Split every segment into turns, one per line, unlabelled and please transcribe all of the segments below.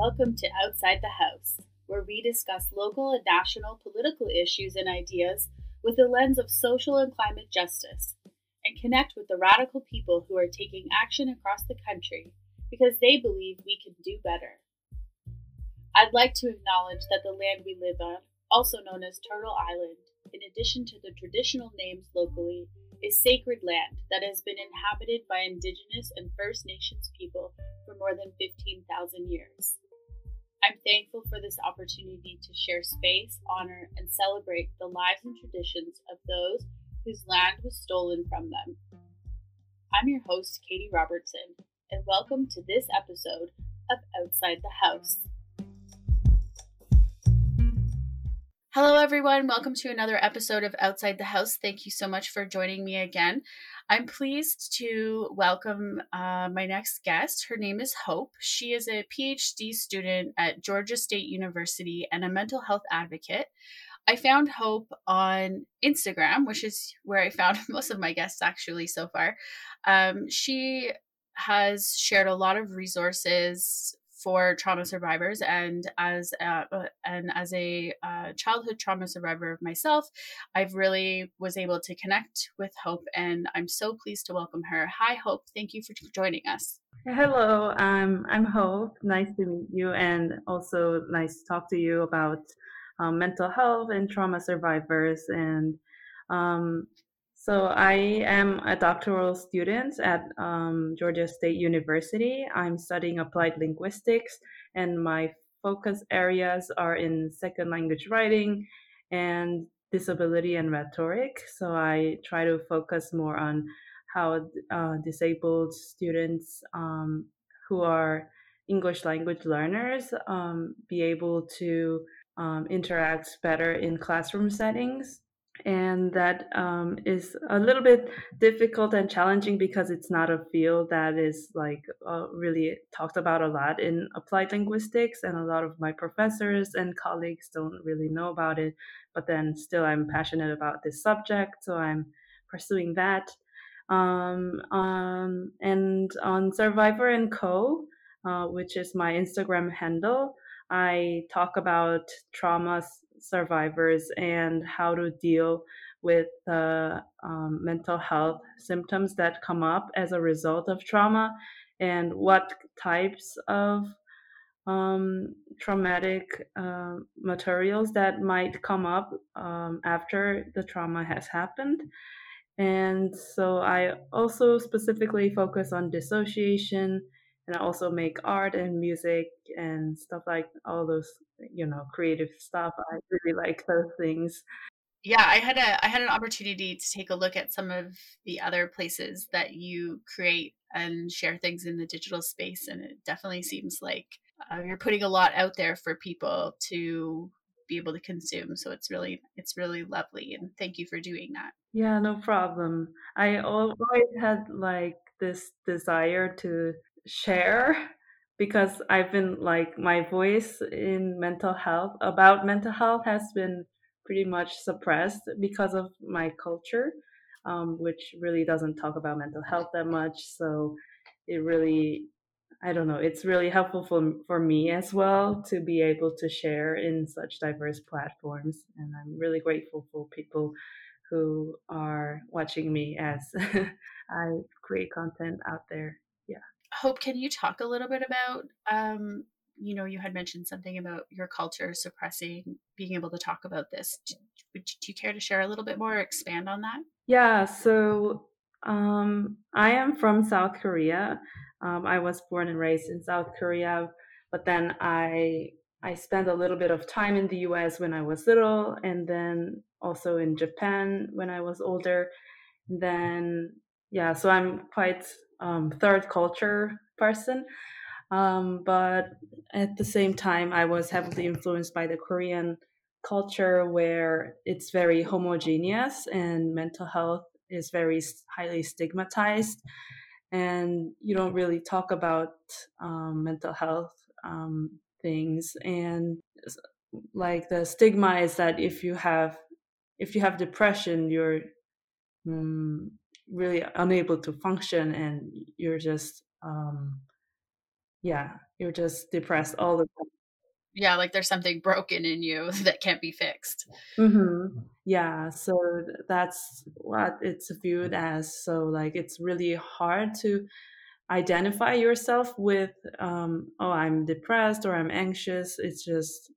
Welcome to Outside the House, where we discuss local and national political issues and ideas with the lens of social and climate justice, and connect with the radical people who are taking action across the country because they believe we can do better. I'd like to acknowledge that the land we live on, also known as Turtle Island, in addition to the traditional names locally, is sacred land that has been inhabited by Indigenous and First Nations people for more than 15,000 years. I'm thankful for this opportunity to share space, honor, and celebrate the lives and traditions of those whose land was stolen from them. I'm your host, Katie Robertson, and welcome to this episode of Outside the House. Hello, everyone. Welcome to another episode of Outside the House. Thank you so much for joining me again. I'm pleased to welcome uh, my next guest. Her name is Hope. She is a PhD student at Georgia State University and a mental health advocate. I found Hope on Instagram, which is where I found most of my guests actually so far. Um, she has shared a lot of resources for trauma survivors and as a, uh, and as a uh, childhood trauma survivor myself i've really was able to connect with hope and i'm so pleased to welcome her. Hi hope. Thank you for joining us.
Hello. Um, i'm hope. Nice to meet you and also nice to talk to you about um, mental health and trauma survivors and um, so I am a doctoral student at um, Georgia State University. I'm studying applied linguistics, and my focus areas are in second language writing and disability and rhetoric. So I try to focus more on how uh, disabled students um, who are English language learners um, be able to um, interact better in classroom settings and that um, is a little bit difficult and challenging because it's not a field that is like uh, really talked about a lot in applied linguistics and a lot of my professors and colleagues don't really know about it but then still i'm passionate about this subject so i'm pursuing that. Um, um, and on survivor and co uh, which is my instagram handle i talk about traumas survivors and how to deal with the um, mental health symptoms that come up as a result of trauma and what types of um, traumatic uh, materials that might come up um, after the trauma has happened. And so I also specifically focus on dissociation and I also make art and music and stuff like all those you know creative stuff. I really like those things.
Yeah, I had a I had an opportunity to take a look at some of the other places that you create and share things in the digital space, and it definitely seems like uh, you're putting a lot out there for people to be able to consume. So it's really it's really lovely, and thank you for doing that.
Yeah, no problem. I always had like this desire to share because I've been like my voice in mental health about mental health has been pretty much suppressed because of my culture, um, which really doesn't talk about mental health that much. So it really, I don't know, it's really helpful for, for me as well to be able to share in such diverse platforms. And I'm really grateful for people who are watching me as I create content out there.
Hope, can you talk a little bit about, um, you know, you had mentioned something about your culture suppressing being able to talk about this. Do, do you care to share a little bit more, or expand on that?
Yeah, so um, I am from South Korea. Um, I was born and raised in South Korea, but then I I spent a little bit of time in the U.S. when I was little, and then also in Japan when I was older. And then yeah, so I'm quite um, third culture person. Um, but at the same time, I was heavily influenced by the Korean culture where it's very homogeneous and mental health is very highly stigmatized. And you don't really talk about um, mental health um, things. And like the stigma is that if you have if you have depression, you're um, really unable to function and you're just um, yeah, you're just depressed all the time.
Yeah, like there's something broken in you that can't be fixed.
Mm-hmm. Yeah, so that's what it's viewed as. So, like, it's really hard to identify yourself with, um, oh, I'm depressed or I'm anxious. It's just,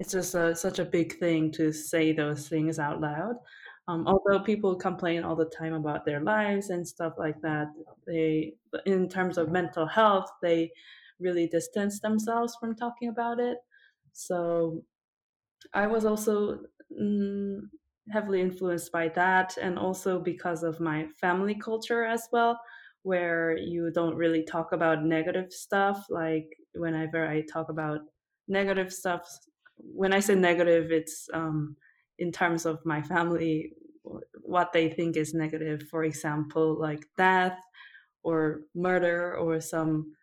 it's just a, such a big thing to say those things out loud. Um, although people complain all the time about their lives and stuff like that, they, in terms of mental health, they really distance themselves from talking about it. So I was also mm, heavily influenced by that, and also because of my family culture as well, where you don't really talk about negative stuff. Like whenever I talk about negative stuff, when I say negative, it's um, in terms of my family, what they think is negative. For example, like death or murder or some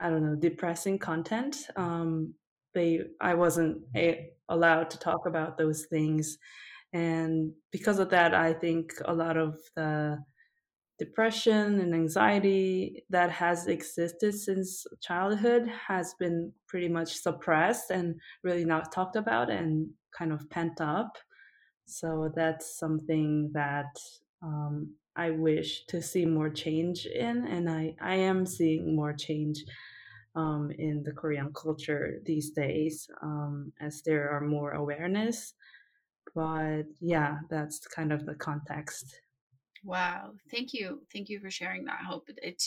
I don't know depressing content. Um, they I wasn't a, allowed to talk about those things, and because of that, I think a lot of the depression and anxiety that has existed since childhood has been pretty much suppressed and really not talked about and kind of pent up. So that's something that um, I wish to see more change in, and I, I am seeing more change um, in the Korean culture these days um, as there are more awareness. But yeah, that's kind of the context.
Wow. Thank you. Thank you for sharing that. Hope it, it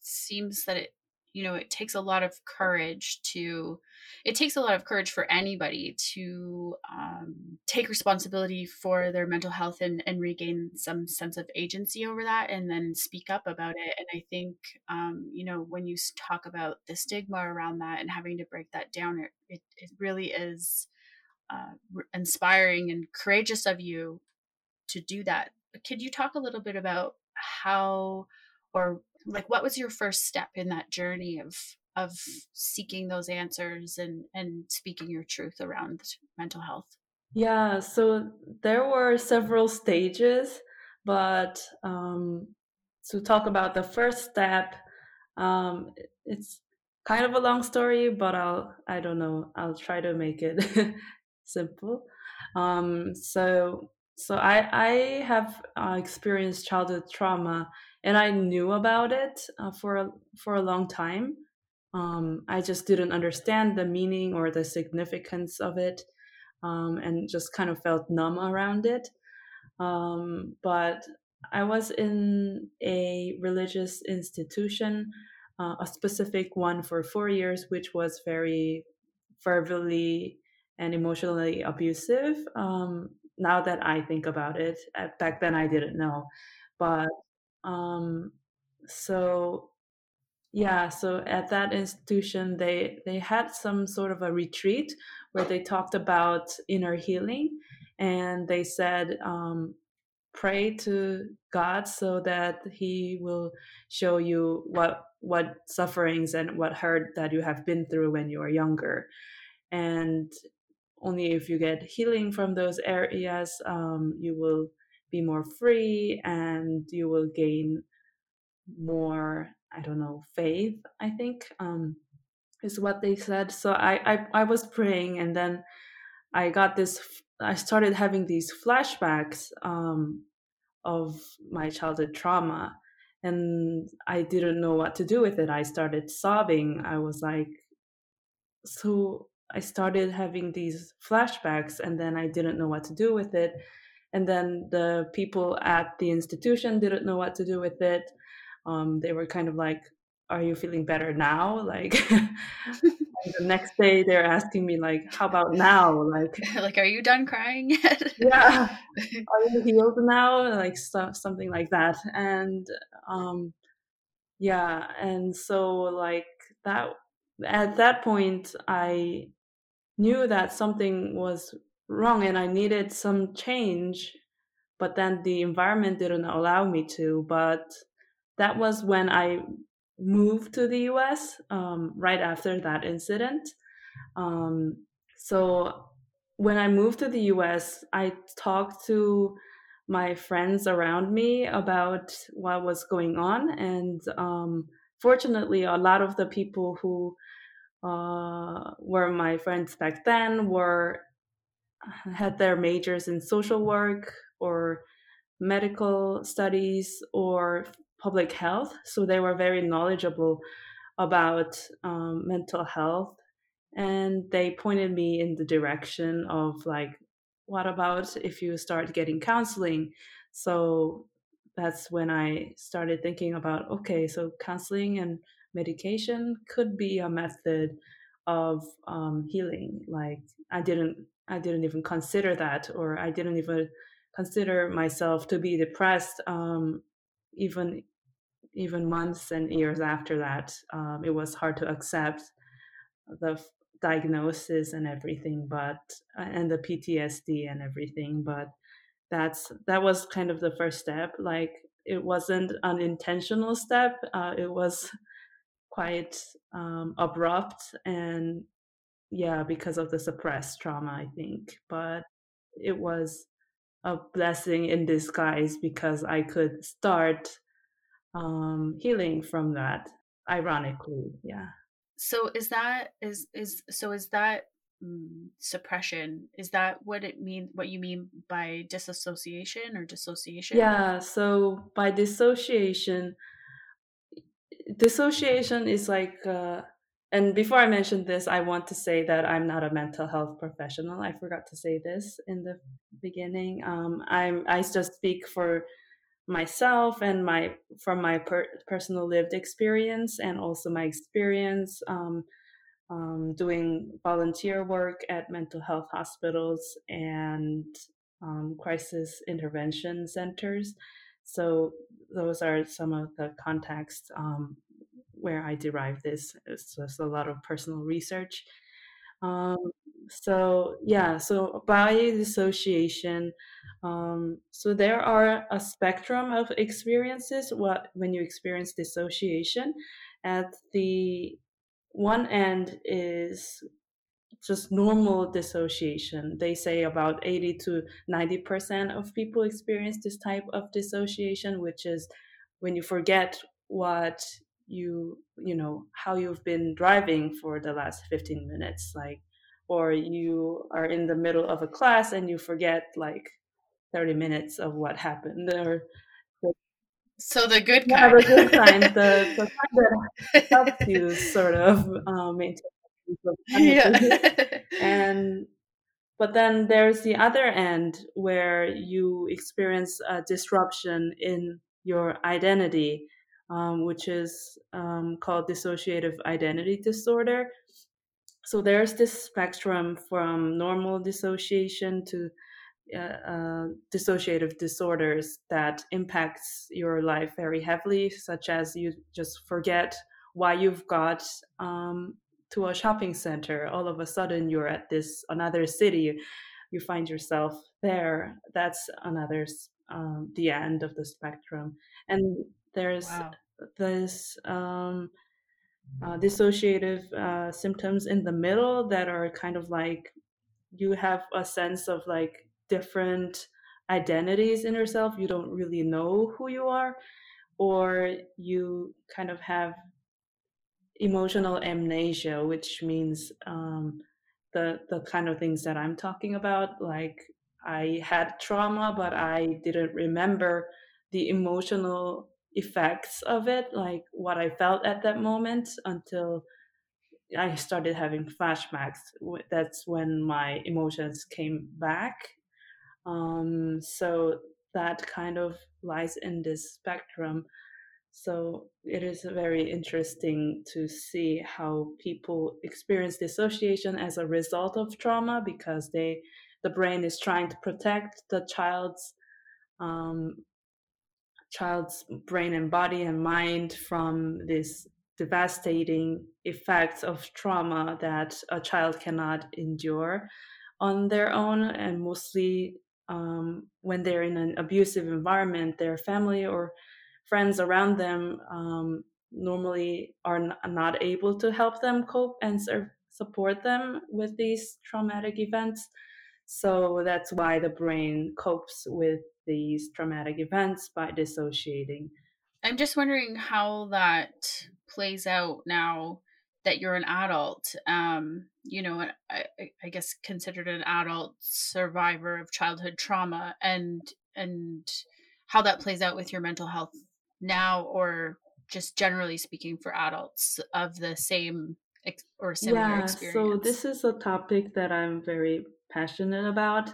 seems that it you know it takes a lot of courage to it takes a lot of courage for anybody to um, take responsibility for their mental health and, and regain some sense of agency over that and then speak up about it. And i think um, you know when you talk about the stigma around that and having to break that down it, it, it really is uh, inspiring and courageous of you to do that. Could you talk a little bit about how or like what was your first step in that journey of of seeking those answers and and speaking your truth around mental health?
Yeah so there were several stages but um to talk about the first step um it's kind of a long story but i'll i don't know i'll try to make it simple. Um so so i i have uh, experienced childhood trauma and I knew about it uh, for a, for a long time. Um, I just didn't understand the meaning or the significance of it, um, and just kind of felt numb around it. Um, but I was in a religious institution, uh, a specific one for four years, which was very verbally and emotionally abusive. Um, now that I think about it, back then I didn't know, but um, so yeah, so at that institution, they they had some sort of a retreat where they talked about inner healing, and they said um, pray to God so that He will show you what what sufferings and what hurt that you have been through when you were younger, and only if you get healing from those areas, um, you will be more free and you will gain more i don't know faith i think um is what they said. So I, I i was praying and then i got this i started having these flashbacks um of my childhood trauma and i didn't know what to do with it. I started sobbing. I was like so i started having these flashbacks and then i didn't know what to do with it and then the people at the institution didn't know what to do with it. Um, they were kind of like are you feeling better now? Like the next day they're asking me like how about now? Like
like are you done crying yet?
Yeah. Are you healed now? Like stuff something like that. And um yeah. And so like that at that point i knew that something was wrong and I needed some change, but then the environment didn't allow me to. But that was when I moved to the US um, right after that incident. Um, so when I moved to the US, I talked to my friends around me about what was going on and um, fortunately, a lot of the people who uh, were my friends back then were had their majors in social work or medical studies or public health. So they were very knowledgeable about um, mental health. And they pointed me in the direction of like, what about if you start getting counseling? So that's when I started thinking about okay, so counseling and medication could be a method of um, healing. Like I didn't, I didn't even consider that, or I didn't even consider myself to be depressed. Um, even, even months and years after that, um, it was hard to accept the diagnosis and everything, but uh, and the PTSD and everything. But that's that was kind of the first step. Like it wasn't an intentional step. Uh, it was quite um, abrupt and yeah because of the suppressed trauma i think but it was a blessing in disguise because i could start um, healing from that ironically yeah.
So is that is is so is that mm, suppression is that what it mean what you mean by disassociation or dissociation?
Yeah so by dissociation dissociation is like uh, and before i mention this i want to say that i'm not a mental health professional. I forgot to say this in the beginning. Um, i'm i just speak for myself and my from my per- personal lived experience and also my experience um, um, doing volunteer work at mental health hospitals and um, crisis intervention centers. So those are some of the contexts um, where I derive this. It's just a lot of personal research. Um, so yeah, so by dissociation, um, so there are a spectrum of experiences. What when you experience dissociation, at the one end is just normal dissociation. They say about 80 to 90% of people experience this type of dissociation, which is when you forget what you, you know, how you've been driving for the last 15 minutes, like, or you are in the middle of a class and you forget like 30 minutes of what happened or
so the good kind.
Yeah, the good kind, the, the kind that helps you sort of um, maintain yeah. and but then there's the other end where you experience a disruption in your identity um, which is um, called dissociative identity disorder. So there's this spectrum from normal dissociation to uh, uh, dissociative disorders that impacts your life very heavily such as you just forget why you've got um, to a shopping center. All of a sudden you're at this another city. You find yourself there. That's another um, the end of the spectrum. And there's wow. this um, uh, dissociative uh, symptoms in the middle that are kind of like you have a sense of like different identities in yourself you don't really know who you are or you kind of have emotional amnesia, which means um, the the kind of things that I'm talking about. Like I had trauma, but I didn't remember the emotional effects of it, like what I felt at that moment, until I started having flashbacks. That's when my emotions came back. Um, so that kind of lies in this spectrum. So it is very interesting to see how people experience dissociation as a result of trauma because they the brain is trying to protect the child's um, child's brain and body and mind from this devastating effects of trauma that a child cannot endure on their own and mostly um, when they're in an abusive environment their family or friends around them um, normally are n- not able to help them cope and ser- support them with these traumatic events. So that's why the brain copes with these traumatic events by dissociating.
I'm just wondering how that plays out now that you're an adult um you know I, I guess considered an adult survivor of childhood trauma and and how that plays out with your mental health now or just generally speaking for adults of the same ex- or similar yeah, experience
so this is a topic that i'm very passionate about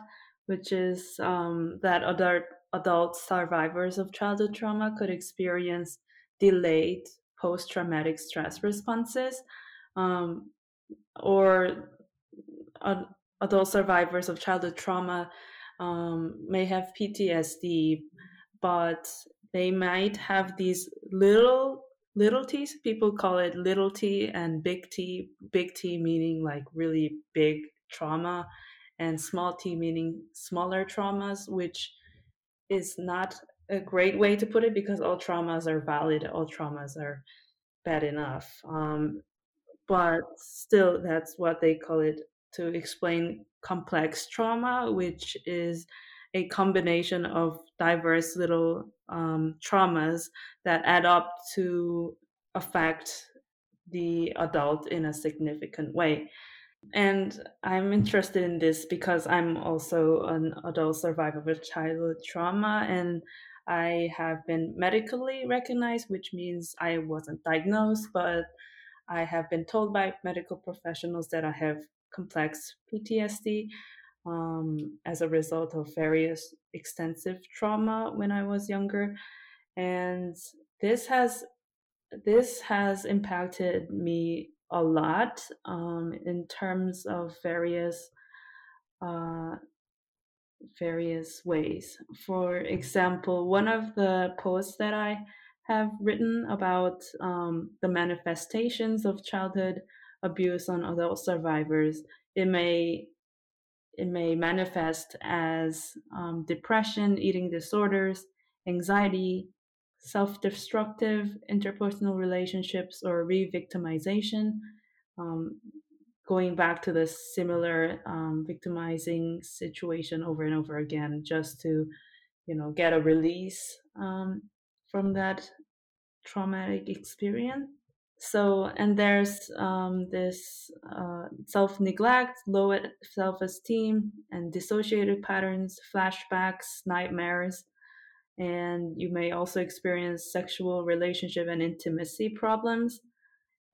which is um, that adult adult survivors of childhood trauma could experience delayed post traumatic stress responses, um, or uh, adult survivors of childhood trauma um, may have PTSD, but they might have these little little t's. People call it little t and big T. Big T meaning like really big trauma, and small t meaning smaller traumas, which is not a great way to put it because all traumas are valid, all traumas are bad enough. Um, but still, that's what they call it to explain complex trauma, which is a combination of diverse little um, traumas that add up to affect the adult in a significant way. And I'm interested in this because I'm also an adult survivor of childhood trauma and I have been medically recognized, which means I wasn't diagnosed, but I have been told by medical professionals that I have complex PTSD um, as a result of various extensive trauma when I was younger. And this has this has impacted me a lot um, in terms of various uh, various ways. For example, one of the posts that I have written about um, the manifestations of childhood abuse on adult survivors, it may it may manifest as um, depression, eating disorders, anxiety, self destructive interpersonal relationships or re victimization. Um, going back to the similar um, victimizing situation over and over again just to you know get a release um, from that traumatic experience so and there's um, this uh, self-neglect low self-esteem and dissociated patterns flashbacks nightmares and you may also experience sexual relationship and intimacy problems.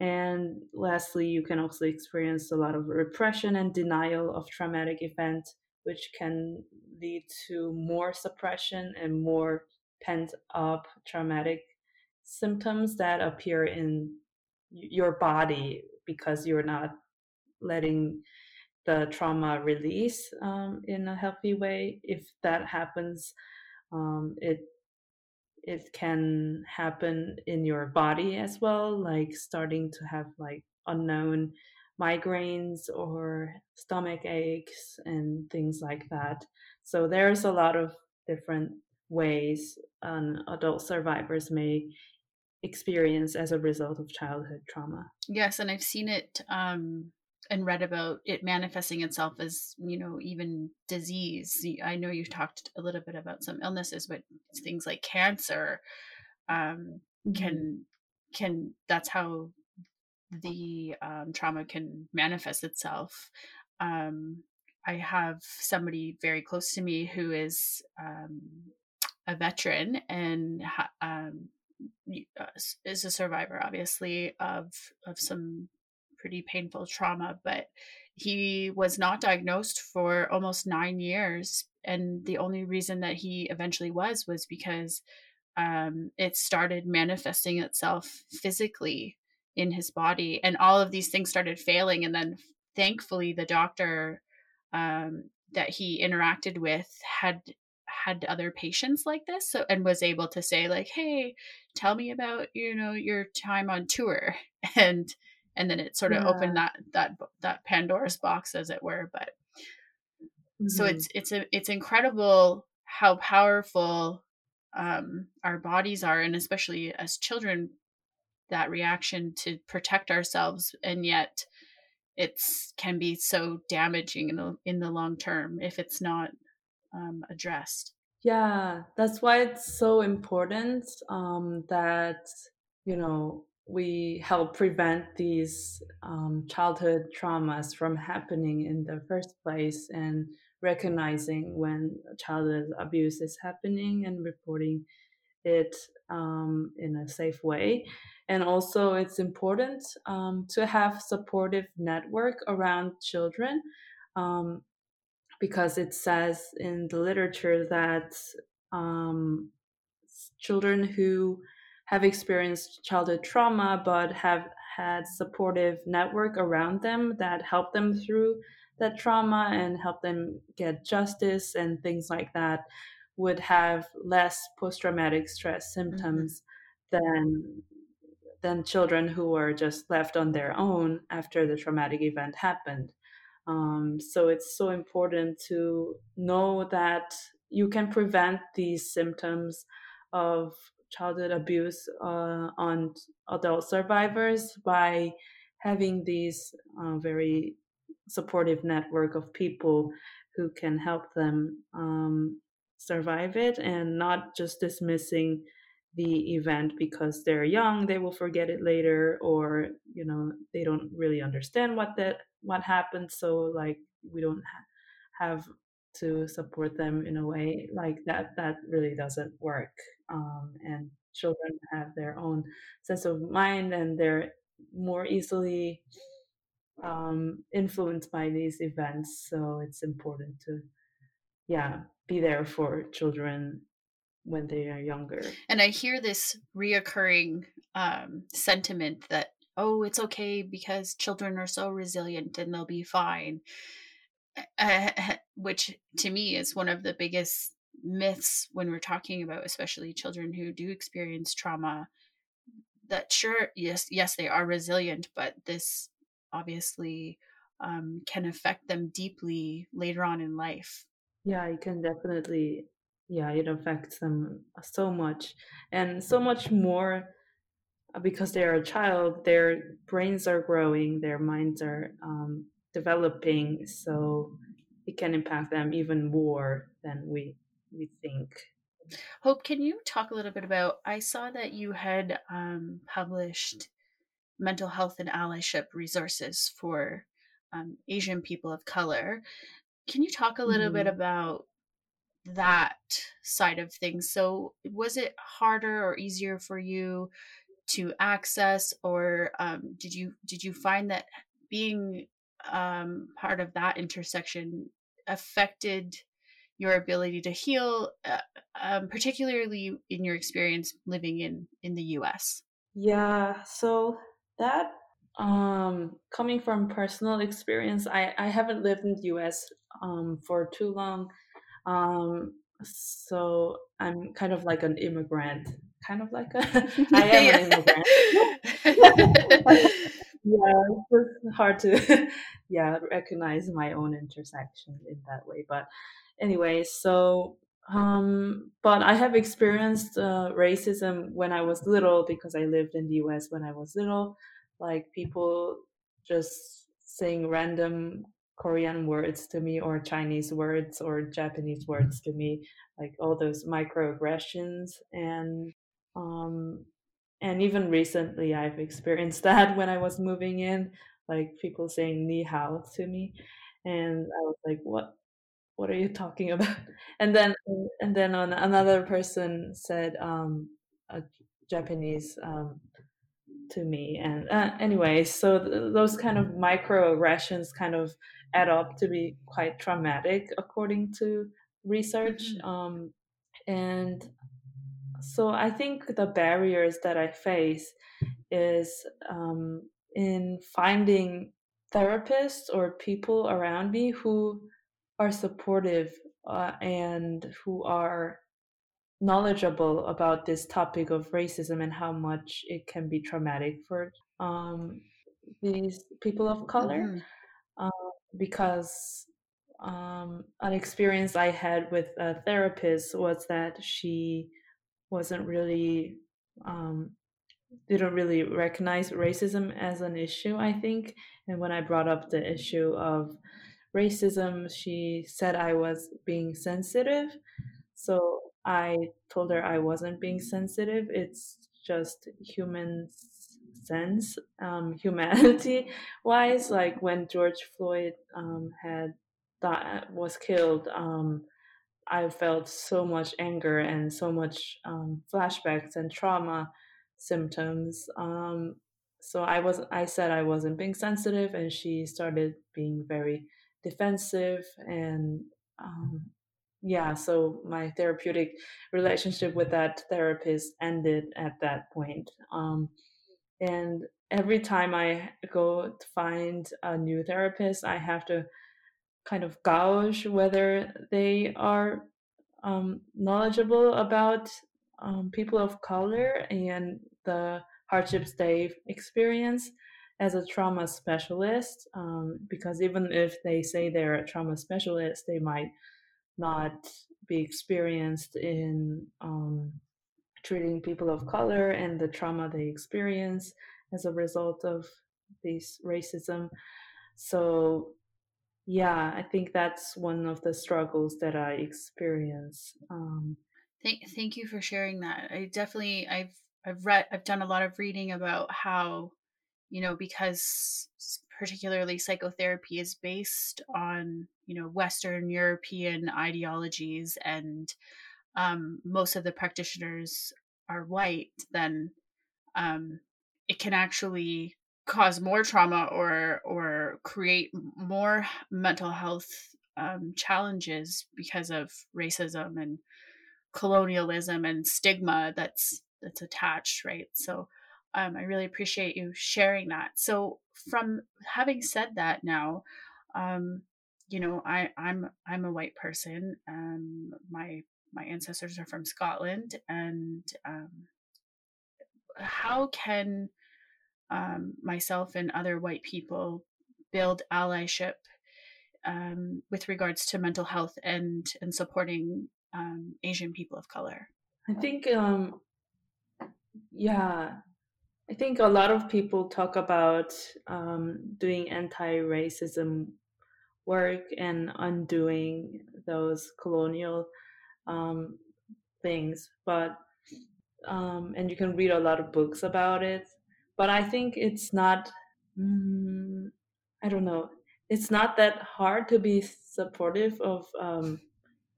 And lastly, you can also experience a lot of repression and denial of traumatic events, which can lead to more suppression and more pent up traumatic symptoms that appear in your body because you're not letting the trauma release um, in a healthy way. If that happens, um, it it can happen in your body as well like starting to have like unknown migraines or stomach aches and things like that. So there's a lot of different ways um, adult survivors may experience as a result of childhood trauma.
Yes and i've seen it um, and read about it manifesting itself as you know even disease i know you talked a little bit about some illnesses but things like cancer um, mm-hmm. can can that's how the um, trauma can manifest itself um, i have somebody very close to me who is um, a veteran and um, uh, is a survivor obviously of of some pretty painful trauma, but he was not diagnosed for almost nine years. And the only reason that he eventually was was because um, it started manifesting itself physically in his body. And all of these things started failing. And then thankfully, the doctor um, that he interacted with had had other patients like this so, and was able to say like hey tell me about you know your time on tour and and then it sort of yeah. opened that that that Pandora's box, as it were. But mm-hmm. so it's it's a it's incredible how powerful um, our bodies are, and especially as children, that reaction to protect ourselves, and yet it's can be so damaging in the in the long term if it's not um, addressed.
Yeah, that's why it's so important um, that you know we help prevent these um, childhood traumas from happening in the first place and recognizing when childhood abuse is happening and reporting it um, in a safe way. And also, it's important um, to have supportive network around children um, because it says in the literature that um, children who have experienced childhood trauma but have had supportive network around them that help them through that trauma and help them get justice and things like that would have less post-traumatic stress mm-hmm. symptoms mm-hmm. than than children who were just left on their own after the traumatic event happened um, so it's so important to know that you can prevent these symptoms of childhood abuse uh, on adult survivors by having these uh, very supportive network of people who can help them um, survive it and not just dismissing the event because they're young they will forget it later or you know they don't really understand what that what happened. So like we don't ha- have to support them in a way like that that really doesn't work um, and children have their own sense of mind and they're more easily um, influenced by these events so it's important to yeah be there for children when they are younger.
And i hear this reoccurring um, sentiment that oh it's okay because children are so resilient and they'll be fine uh, which to me is one of the biggest myths when we're talking about especially children who do experience trauma that sure yes yes they are resilient but this obviously um, can affect them deeply later on in life.
Yeah it can definitely yeah it affects them so much and so much more uh, because they're a child their brains are growing their minds are um, developing so it can impact them even more than we we think.
Hope can you talk a little bit about i saw that you had um, published mental health and allyship resources for um, asian people of color. Can you talk a little mm-hmm. bit about that side of things? So was it harder or easier for you to access or um, did you did you find that being um, part of that intersection affected your ability to heal, uh, um, particularly in your experience living in in the U.S.
Yeah, so that um, coming from personal experience, I I haven't lived in the U.S. Um, for too long, um, so I'm kind of like an immigrant, kind of like a I am an immigrant. yeah it's hard to yeah recognize my own intersection in that way but anyway so um but i have experienced uh, racism when i was little because i lived in the us when i was little like people just saying random korean words to me or chinese words or japanese words to me like all those microaggressions and um and even recently i've experienced that when i was moving in like people saying ni hao to me. And i was like what? What are you talking about? And then and then on another person said um a japanese um to me. And uh, anyway so th- those kind of microaggressions kind of add up to be quite traumatic according to research. Mm-hmm. um and so I think the barriers that I face is um, in finding therapists or people around me who are supportive uh, and who are knowledgeable about this topic of racism and how much it can be traumatic for um, these people of color mm-hmm. uh, because um, an experience I had with a therapist was that she wasn't really um, didn't really recognize racism as an issue i think and when i brought up the issue of racism she said i was being sensitive so i told her i wasn't being sensitive it's just human sense, um, humanity wise. Like when George Floyd um, had that was killed, um, I felt so much anger and so much um, flashbacks and trauma symptoms. Um, so I was I said I wasn't being sensitive, and she started being very defensive and um, yeah. So my therapeutic relationship with that therapist ended at that point. Um, and every time I go to find a new therapist, I have to kind of gauge whether they are um, knowledgeable about um, people of color and the hardships they've experienced as a trauma specialist. Um, because even if they say they're a trauma specialist, they might not be experienced in um, treating people of color and the trauma they experience as a result of this racism. So yeah i think that's one of the struggles that i experience um,
thank, thank you for sharing that. I definitely i've i've read i've done a lot of reading about how you know because particularly psychotherapy is based on you know western european ideologies and um, most of the practitioners are white then um, it can actually cause more trauma or or create more mental health um, challenges because of racism and colonialism and stigma that's that's attached right? So um, i really appreciate you sharing that. So from having said that now um, you know i i'm i'm a white person um my my ancestors are from scotland and um how can um, myself and other white people build allyship um, with regards to mental health and and supporting um, Asian people of color.
I think, um, yeah, I think a lot of people talk about um, doing anti-racism work and undoing those colonial um, things, but um, and you can read a lot of books about it but I think it's not. Mm, I don't know. It's not that hard to be supportive of um,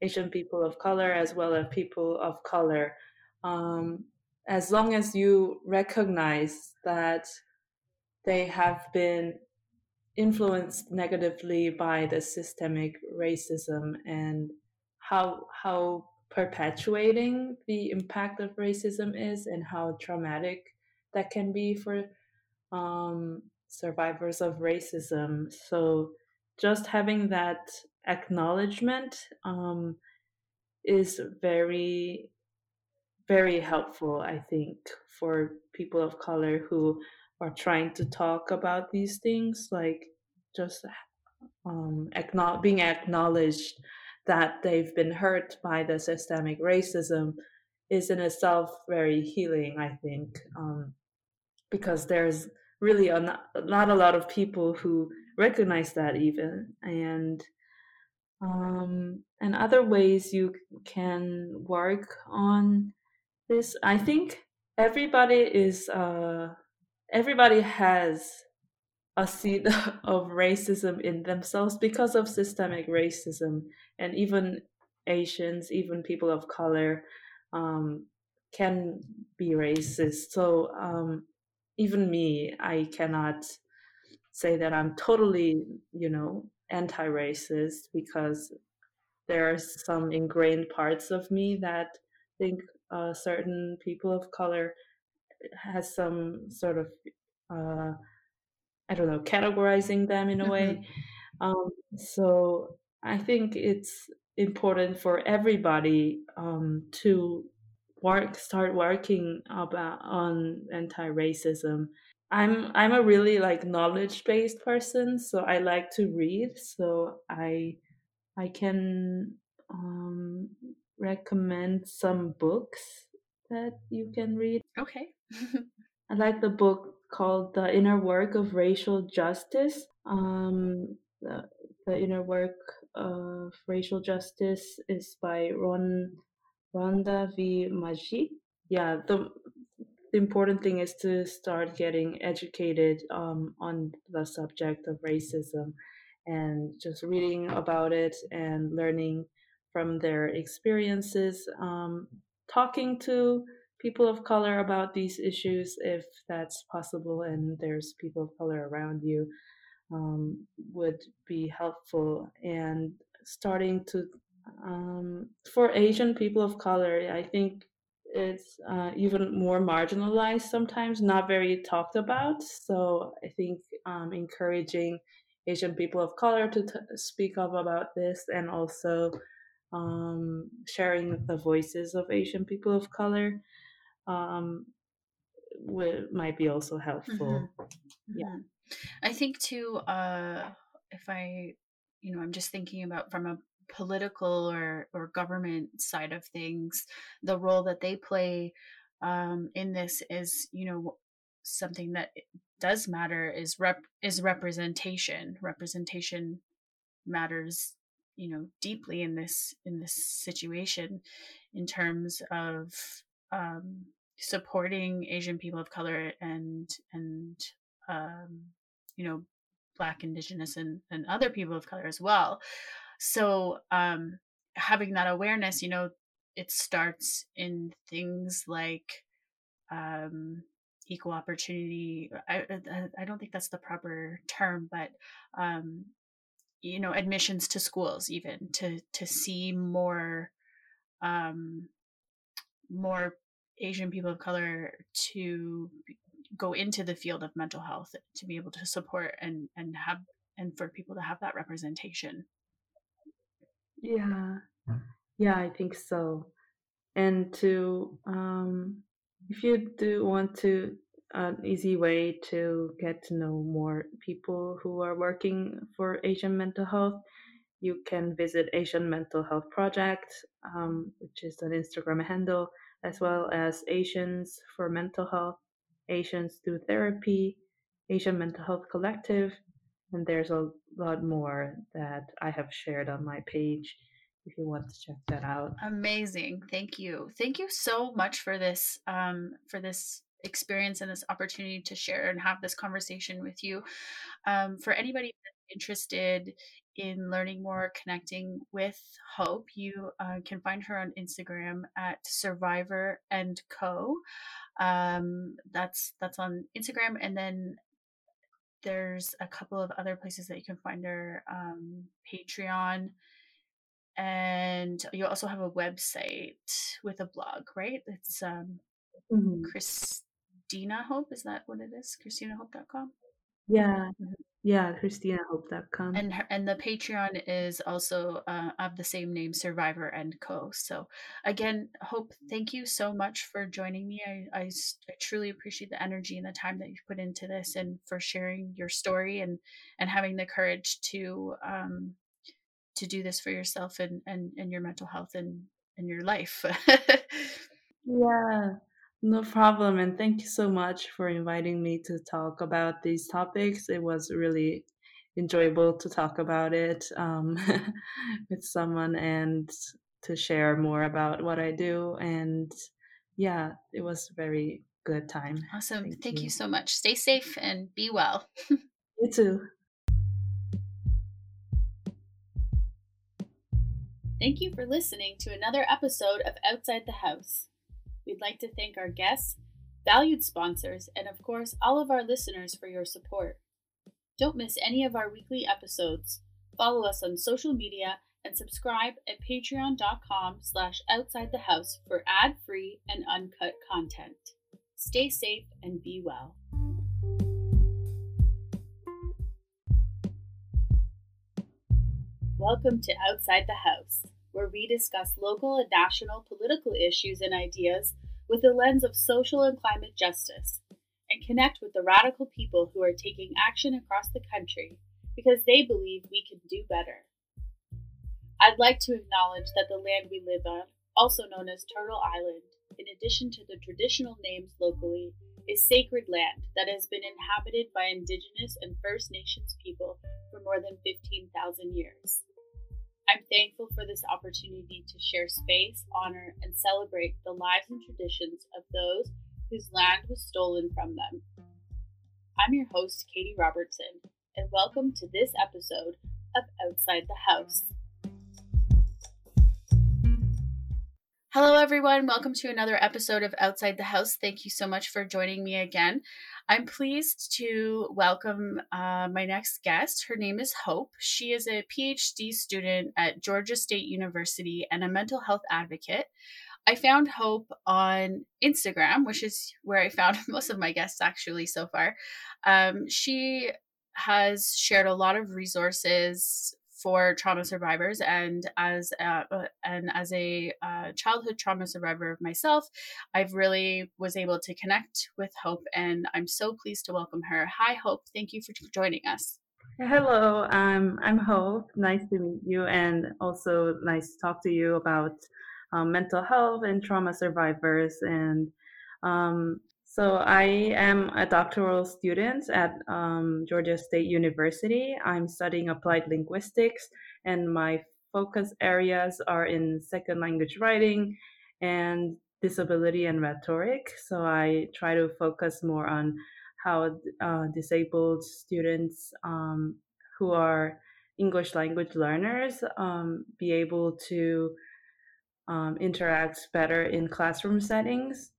Asian people of color as well as people of color, um, as long as you recognize that they have been influenced negatively by the systemic racism and how how perpetuating the impact of racism is and how traumatic that can be for um, survivors of racism. So just having that acknowledgement um, is very, very helpful, I think, for people of color who are trying to talk about these things, like just um, acknowledge, being acknowledged that they've been hurt by the systemic racism is in itself very healing, I think. Um, because there's really a not, a lot of people who recognize that even and um, and other ways you can work on this. I think everybody is uh, everybody has a seed of racism in themselves because of systemic racism and even asians even people of color um, can be racist. So um, even me, I cannot say that I'm totally, you know, anti-racist because there are some ingrained parts of me that think uh, certain people of color has some sort of uh, I don't know categorizing them in a mm-hmm. way. Um, so I think it's important for everybody um, to work start working about on anti-racism. I'm i'm a really like knowledge based person so i like to read so i i can um, recommend some books that you can read.
Okay.
I like the book called the inner work of racial justice um, the, the inner work of racial justice is by ron Rhonda V. Magee. Yeah, the the important thing is to start getting educated um, on the subject of racism and just reading about it and learning from their experiences, um, talking to people of color about these issues if that's possible and there's people of color around you um, would be helpful and starting to um, for asian people of color i think it's uh, even more marginalized sometimes not very talked about so i think um, encouraging asian people of color to t- speak up about this and also um, sharing the voices of asian people of color um, w- might be also helpful.
Mm-hmm. Yeah, mm-hmm. I think too. Uh, if I, you know, I'm just thinking about from a political or or government side of things, the role that they play um, in this is, you know, something that does matter is rep is representation. Representation matters you know deeply in this in this situation in terms of um, supporting Asian people of color and and um, you know Black, Indigenous, and and other people of color as well. So um, having that awareness, you know, it starts in things like um, equal opportunity. I, I don't think that's the proper term, but um, you know, admissions to schools, even to to see more um, more Asian people of color to go into the field of mental health to be able to support and and have and for people to have that representation.
Yeah, yeah, I think so. And to um, if you do want to an easy way to get to know more people who are working for Asian mental health, you can visit Asian Mental Health Project, um, which is an Instagram handle as well as Asians for Mental Health, Asians Through Therapy, Asian Mental Health Collective, and there's a lot more that I have shared on my page if you want to check that out.
Amazing. Thank you. Thank you so much for this um, for this experience and this opportunity to share and have this conversation with you. Um, for anybody interested in learning more, connecting with Hope, you uh, can find her on Instagram at Survivor and Co. Um, that's that's on Instagram, and then there's a couple of other places that you can find her. Um, Patreon, and you also have a website with a blog, right? It's um, mm-hmm. Christina Hope. Is that what it is? ChristinaHope.com.
Yeah. Mm-hmm. Yeah, ChristinaHope.com.
And her, and the Patreon is also uh, of the same name, Survivor and Co. So again, Hope, thank you so much for joining me. I, I, I truly appreciate the energy and the time that you've put into this, and for sharing your story and and having the courage to um to do this for yourself and and and your mental health and and your life.
yeah. No problem. And thank you so much for inviting me to talk about these topics. It was really enjoyable to talk about it um, with someone and to share more about what I do. And yeah, it was a very good time.
Awesome. Thank, thank you. you so much. Stay safe and be well.
you too.
Thank you for listening to another episode of Outside the House. We'd like to thank our guests, valued sponsors, and of course, all of our listeners for your support. Don't miss any of our weekly episodes. Follow us on social media and subscribe at patreon.com slash outside the house for ad-free and uncut content. Stay safe and be well. Welcome to Outside the House where we discuss local and national political issues and ideas with the lens of social and climate justice, and connect with the radical people who are taking action across the country because they believe we can do better. I'd like to acknowledge that the land we live on, also known as Turtle Island, in addition to the traditional names locally, is sacred land that has been inhabited by Indigenous and First Nations people for more than 15,000 years. I'm thankful for this opportunity to share space, honor, and celebrate the lives and traditions of those
whose land was stolen from them. I'm your host, Katie Robertson, and welcome to this episode of Outside the House. Hello, everyone. Welcome to another episode of Outside the House. Thank you so much for joining me again. I'm pleased to welcome uh, my next guest. Her name is Hope. She is a PhD student at Georgia State University and a mental health advocate. I found Hope on Instagram, which is where I found most of my guests actually so far. Um, she has shared a lot of resources for trauma survivors and as a, uh, and as a uh, childhood trauma survivor of myself i've really was able to connect with hope and i'm so pleased to welcome her. Hi hope. Thank you for joining us.
Hello um, i'm hope. Nice to meet you and also nice to talk to you about um, mental health and trauma survivors and um, so I am a doctoral student at um, Georgia State University. I'm studying applied linguistics, and my focus areas are in second language writing and disability and rhetoric. So I try to focus more on how uh, disabled students um, who are English language learners um, be able to um, interact better in classroom settings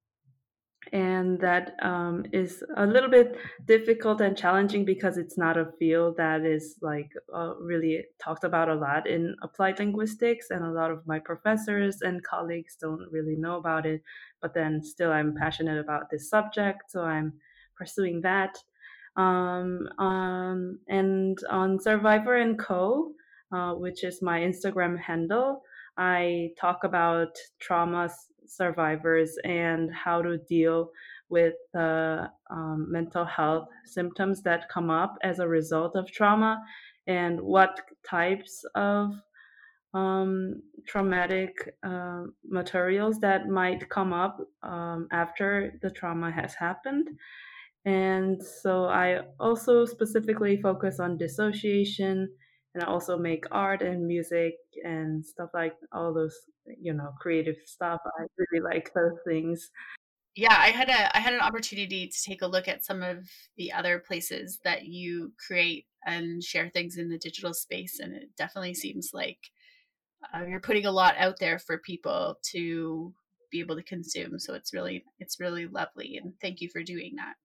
and that um, is a little bit difficult and challenging because it's not a field that is like uh, really talked about a lot in applied linguistics and a lot of my professors and colleagues don't really know about it but then still i'm passionate about this subject so i'm pursuing that. Um, um, and on survivor and co uh, which is my instagram handle i talk about traumas survivors and how to deal with the um, mental health symptoms that come up as a result of trauma and what types of um, traumatic uh, materials that might come up um, after the trauma has happened. And so I also specifically focus on dissociation and I also make art and music and stuff like all those you know creative stuff. I really like those things.
Yeah, I had a I had an opportunity to take a look at some of the other places that you create and share things in the digital space, and it definitely seems like uh, you're putting a lot out there for people to be able to consume. So it's really it's really lovely, and thank you for doing that.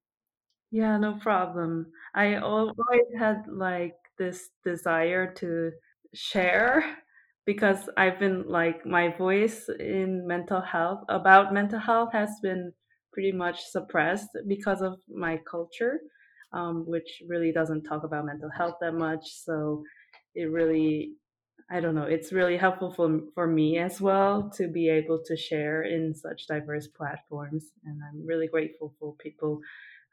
Yeah, no problem. I always had like this desire to share because I've been like my voice in mental health about mental health has been pretty much suppressed because of my culture, um, which really doesn't talk about mental health that much. So it really, I don't know, it's really helpful for, for me as well to be able to share in such diverse platforms. And I'm really grateful for people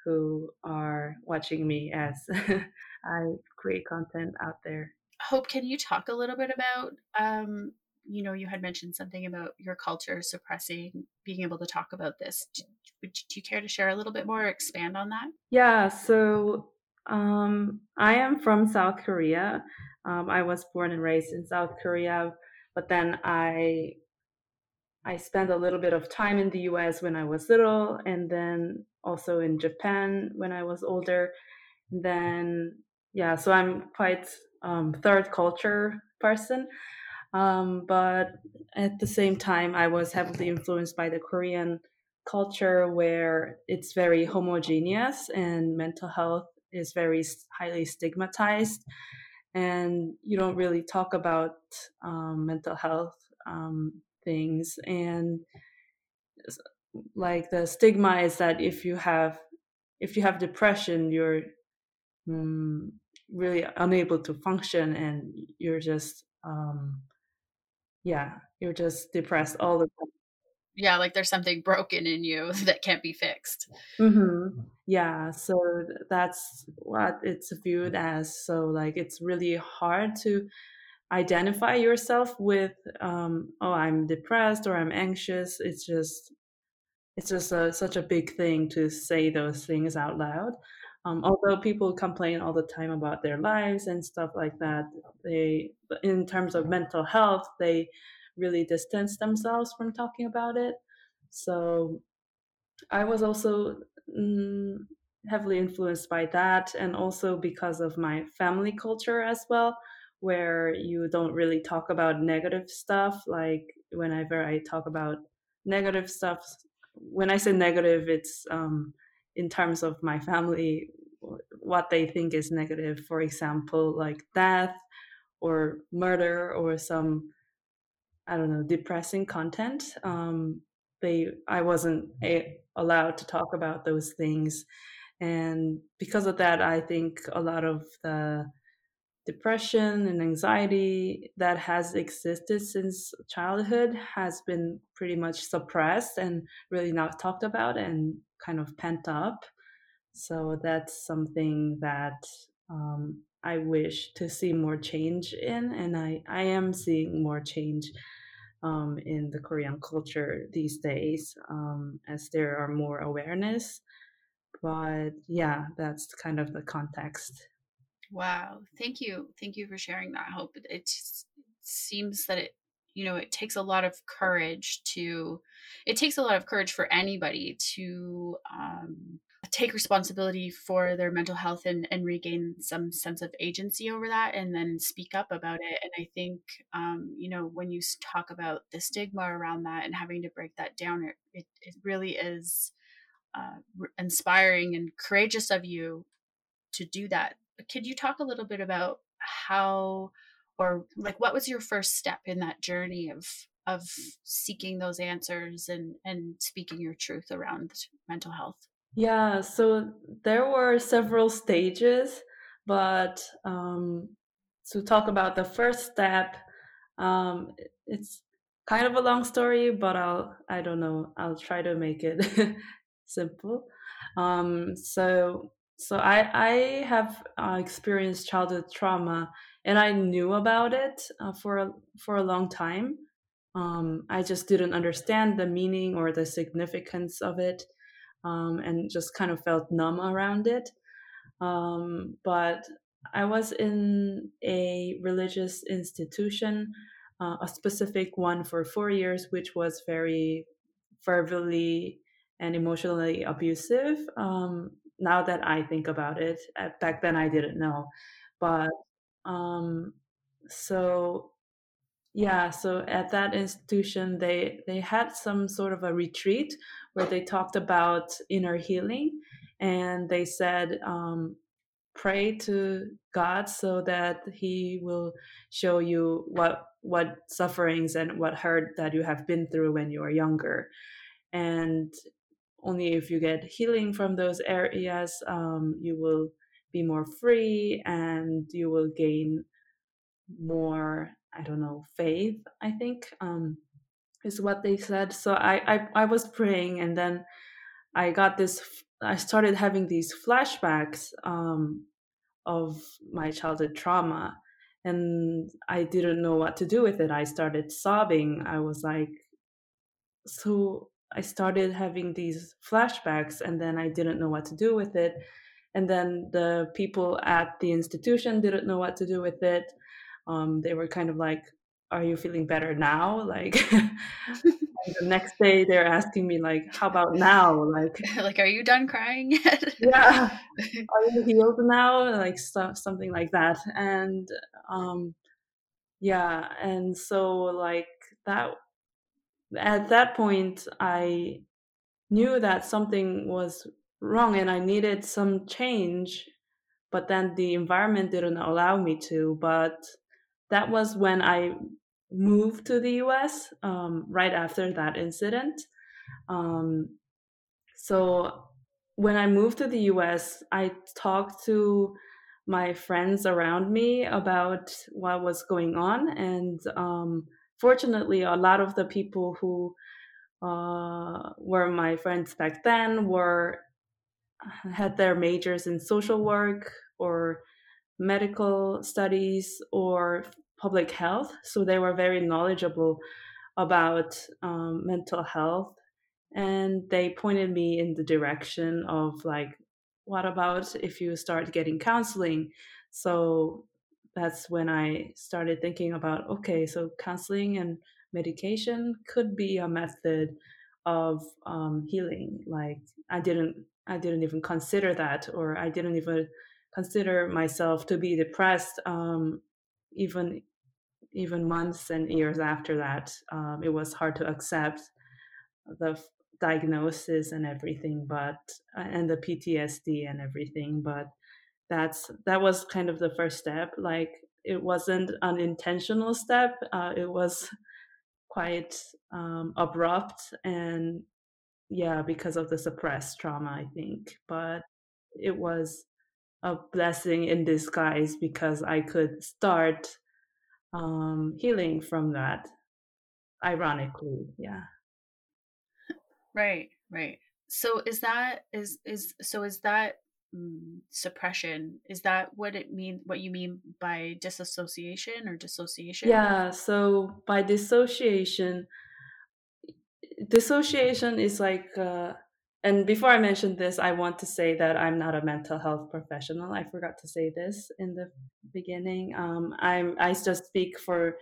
who are watching me as I create content out there.
Hope, can you talk a little bit about, um, you know, you had mentioned something about your culture suppressing being able to talk about this. Do, do you care to share a little bit more, expand on that?
Yeah, so um, I am from South Korea. Um, I was born and raised in South Korea, but then I I spent a little bit of time in the US when I was little, and then also in Japan when I was older. And then yeah, so I'm quite um, third culture person. Um, but at the same time, I was heavily influenced by the Korean culture where it's very homogeneous and mental health is very highly stigmatized. And you don't really talk about um, mental health um, things. And like the stigma is that if you have if you have depression, you're um, really unable to function and you're just um yeah you're just depressed all the time
yeah like there's something broken in you that can't be fixed
mm-hmm. yeah so that's what it's viewed as so like it's really hard to identify yourself with um oh i'm depressed or i'm anxious. It's just it's just a, such a big thing to say those things out loud. Um, although people complain all the time about their lives and stuff like that, they, in terms of mental health, they really distance themselves from talking about it. So, I was also mm, heavily influenced by that, and also because of my family culture as well, where you don't really talk about negative stuff. Like whenever I talk about negative stuff, when I say negative, it's um, in terms of my family, what they think is negative. For example, like death or murder or some I don't know depressing content. Um, they I wasn't a, allowed to talk about those things, and because of that, I think a lot of the depression and anxiety that has existed since childhood has been pretty much suppressed and really not talked about and kind of pent up. So that's something that um, I wish to see more change in, and I, I am seeing more change um, in the Korean culture these days um, as there are more awareness. But yeah, that's kind of the context.
Wow, thank you, thank you for sharing that. Hope it, seems that it you know it takes a lot of courage to it takes a lot of courage for anybody to um, take responsibility for their mental health and, and regain some sense of agency over that and then speak up about it and i think um, you know when you talk about the stigma around that and having to break that down it, it, it really is uh, inspiring and courageous of you to do that could you talk a little bit about how or like what was your first step in that journey of of seeking those answers and and speaking your truth around mental health
yeah, so there were several stages, but um, to talk about the first step, um, it's kind of a long story, but I'll I don't know I'll try to make it simple. Um, so so I I have uh, experienced childhood trauma, and I knew about it uh, for a, for a long time. Um, I just didn't understand the meaning or the significance of it um, and just kind of felt numb around it. Um, but I was in a religious institution, uh, a specific one for four years, which was very verbally and emotionally abusive. Um, now that I think about it, back then I didn't know. But um, so yeah, so at that institution, they they had some sort of a retreat where they talked about inner healing, and they said, um, pray to God so that He will show you what what sufferings and what hurt that you have been through when you were younger, and only if you get healing from those areas, um, you will be more free and you will gain more I don't know, faith, I think, um, is what they said. So I, I, I was praying and then I got this, I started having these flashbacks um, of my childhood trauma and I didn't know what to do with it. I started sobbing. I was like, so I started having these flashbacks and then I didn't know what to do with it. And then the people at the institution didn't know what to do with it um, they were kind of like, "Are you feeling better now?" Like the next day, they're asking me like, "How about now?" Like,
like, "Are you done crying yet?"
yeah, are you healed now? Like stuff, something like that, and um, yeah, and so like that. At that point, I knew that something was wrong and I needed some change, but then the environment didn't allow me to. But that was when I moved to the US um, right after that incident. Um, so when I moved to the US, I talked to my friends around me about what was going on. And um, fortunately, a lot of the people who uh, were my friends back then were had their majors in social work or medical studies or public health. So they were very knowledgeable about um, mental health. And they pointed me in the direction of like, what about if you start getting counseling? So that's when I started thinking about okay, so counseling and medication could be a method of um, healing. Like I didn't I didn't even consider that, or I didn't even consider myself to be depressed. Um, even even months and years after that, um, it was hard to accept the diagnosis and everything, but uh, and the PTSD and everything. But that's that was kind of the first step. Like it wasn't an intentional step. Uh, it was quite um, abrupt and yeah, because of the suppressed trauma, I think. But it was a blessing in disguise because I could start um, healing from that. Ironically, yeah.
Right, right. So is that is is so is that mm, suppression? Is that what it mean? What you mean by disassociation or dissociation?
Yeah. So by dissociation, dissociation is like. Uh, and before I mention this, I want to say that I'm not a mental health professional. I forgot to say this in the beginning. Um, I'm I just speak for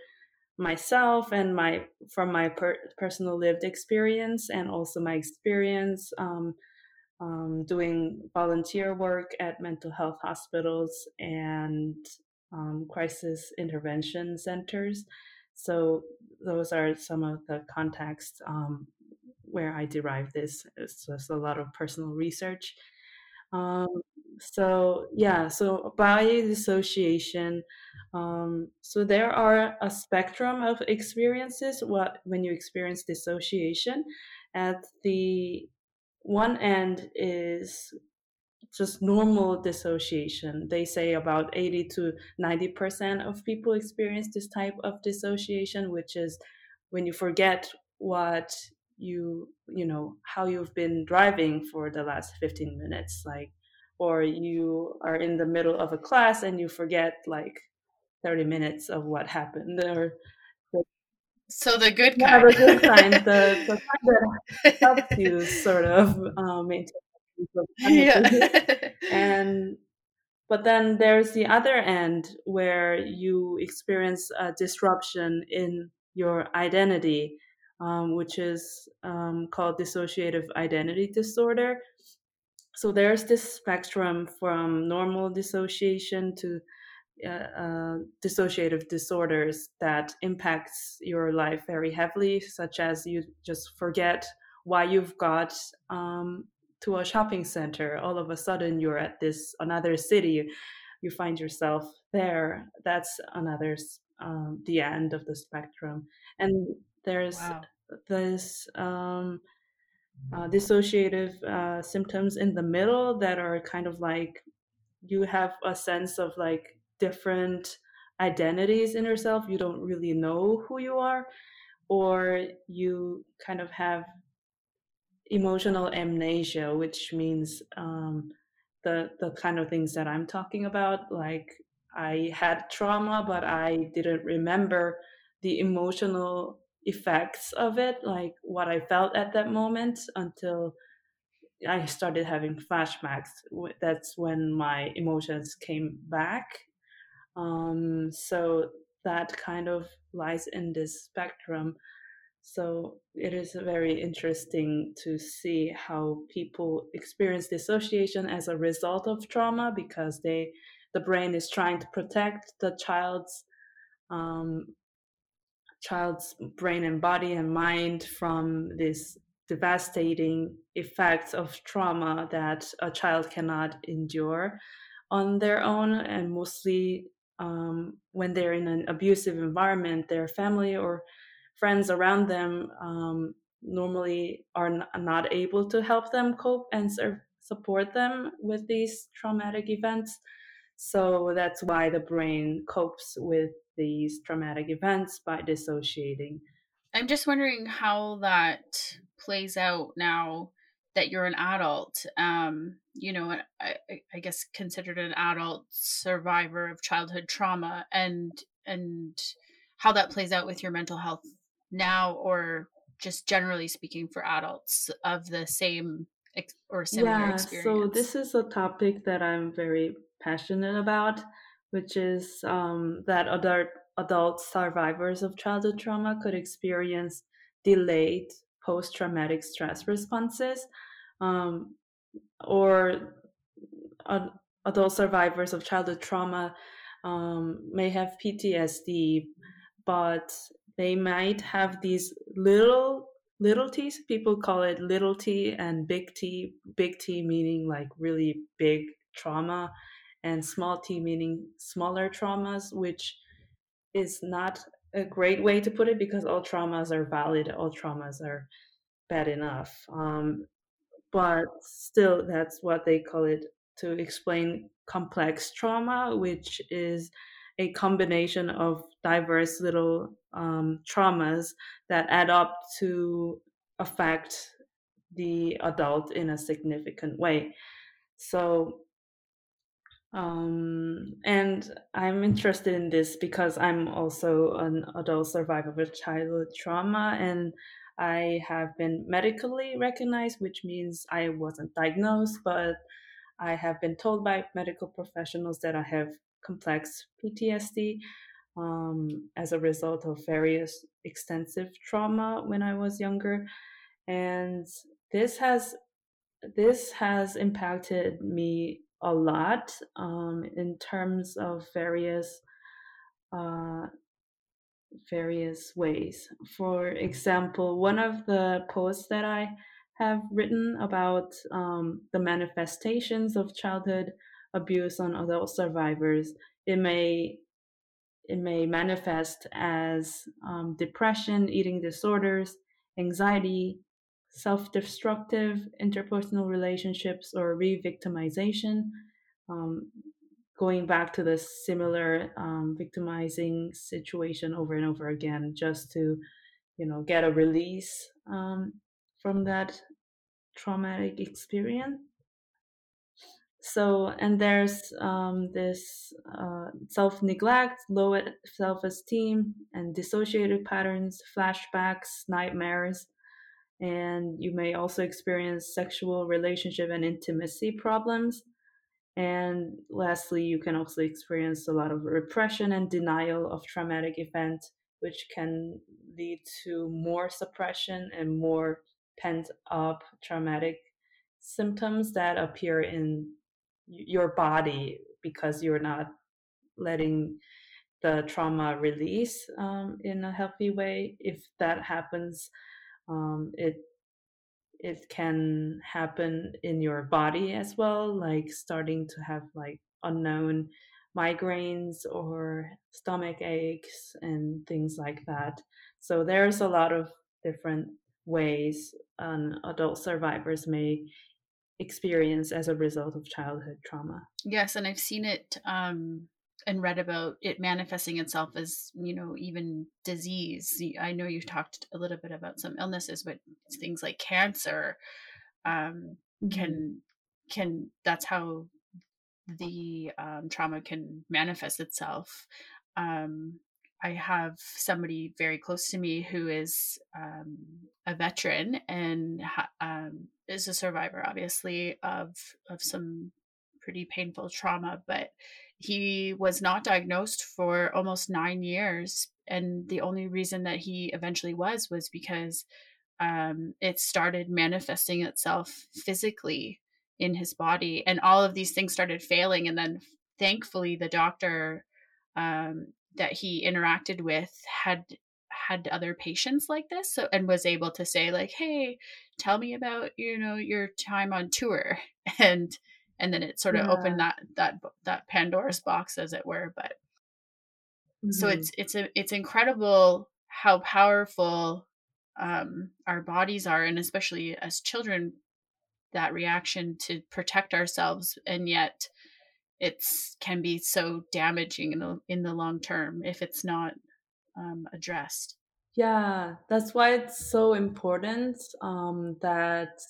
myself and my from my per- personal lived experience and also my experience um, um, doing volunteer work at mental health hospitals and um, crisis intervention centers. So those are some of the contexts um, where I derive this. It's just a lot of personal research. Um, so yeah, so by dissociation, um, so there are a spectrum of experiences. What when you experience dissociation, at the one end is just normal dissociation. They say about 80 to 90% of people experience this type of dissociation, which is when you forget what you you know how you've been driving for the last 15 minutes like or you are in the middle of a class and you forget like 30 minutes of what happened or
so the good kind yeah, the good
kind the, the kind that helps you sort of um, maintain yeah. and but then there's the other end where you experience a disruption in your identity um, which is um, called dissociative identity disorder. So there's this spectrum from normal dissociation to uh, uh, dissociative disorders that impacts your life very heavily, such as you just forget why you've got um, to a shopping center. All of a sudden, you're at this another city. You find yourself there. That's another um, the end of the spectrum. And there's wow. this um, uh, dissociative uh, symptoms in the middle that are kind of like you have a sense of like different identities in yourself. You don't really know who you are, or you kind of have emotional amnesia, which means um, the the kind of things that I'm talking about. Like I had trauma, but I didn't remember the emotional effects of it, like what I felt at that moment until I started having flashbacks. That's when my emotions came back. Um, so that kind of lies in this spectrum. So it is very interesting to see how people experience dissociation as a result of trauma because they the brain is trying to protect the child's um, child's brain and body and mind from this devastating effects of trauma that a child cannot endure on their own and mostly um, when they're in an abusive environment their family or friends around them um, normally are n- not able to help them cope and support them with these traumatic events so that's why the brain copes with these traumatic events by dissociating.
I'm just wondering how that plays out now that you're an adult. Um, you know, I, I guess considered an adult survivor of childhood trauma, and and how that plays out with your mental health now, or just generally speaking for adults of the same ex- or similar yeah, experience.
So this is a topic that I'm very passionate about which is um, that adult, adult survivors of childhood trauma could experience delayed post traumatic stress responses, um, or uh, adult survivors of childhood trauma um, may have PTSD, but they might have these little little t's. People call it little t and big T. Big T meaning like really big trauma, and small t meaning smaller traumas, which is not a great way to put it because all traumas are valid, all traumas are bad enough. Um, but still, that's what they call it to explain complex trauma, which is a combination of diverse little um, traumas that add up to affect the adult in a significant way. So, um, and I'm interested in this because I'm also an adult survivor of childhood trauma, and I have been medically recognized, which means I wasn't diagnosed, but I have been told by medical professionals that I have complex PTSD um, as a result of various extensive trauma when I was younger, and this has this has impacted me a lot um, in terms of various uh, various ways. For example, one of the posts that I have written about um, the manifestations of childhood abuse on adult survivors. It may it may manifest as um, depression, eating disorders, anxiety, self-destructive interpersonal relationships, or re-victimization. Um, going back to the similar um, victimizing situation over and over again, just to, you know, get a release um, from that traumatic experience. So, and there's um, this uh, self neglect, low self esteem, and dissociative patterns, flashbacks, nightmares. And you may also experience sexual relationship and intimacy problems. And lastly, you can also experience a lot of repression and denial of traumatic event, which can lead to more suppression and more pent up traumatic symptoms that appear in your body because you're not letting the trauma release um, in a healthy way. If that happens, um, it it can happen in your body as well, like starting to have like unknown migraines or stomach aches and things like that. So there's a lot of different ways um, adult survivors may experience as a result of childhood trauma.
Yes, and I've seen it um, and read about it manifesting itself as, you know, even disease. I know you've talked a little bit about some illnesses, but things like cancer um, mm-hmm. can can that's how the um, trauma can manifest itself. Um, I have somebody very close to me who is um, a veteran and ha- um, is a survivor, obviously, of of some pretty painful trauma. But he was not diagnosed for almost nine years, and the only reason that he eventually was was because um, it started manifesting itself physically in his body, and all of these things started failing. And then, thankfully, the doctor um, that he interacted with had had other patients like this so and was able to say like hey tell me about you know your time on tour and and then it sort of yeah. opened that that that pandora's box as it were but mm-hmm. so it's it's a it's incredible how powerful um our bodies are and especially as children that reaction to protect ourselves and yet it's can be so damaging in the in the long term if it's not um, addressed.
Yeah, that's why it's so important um, that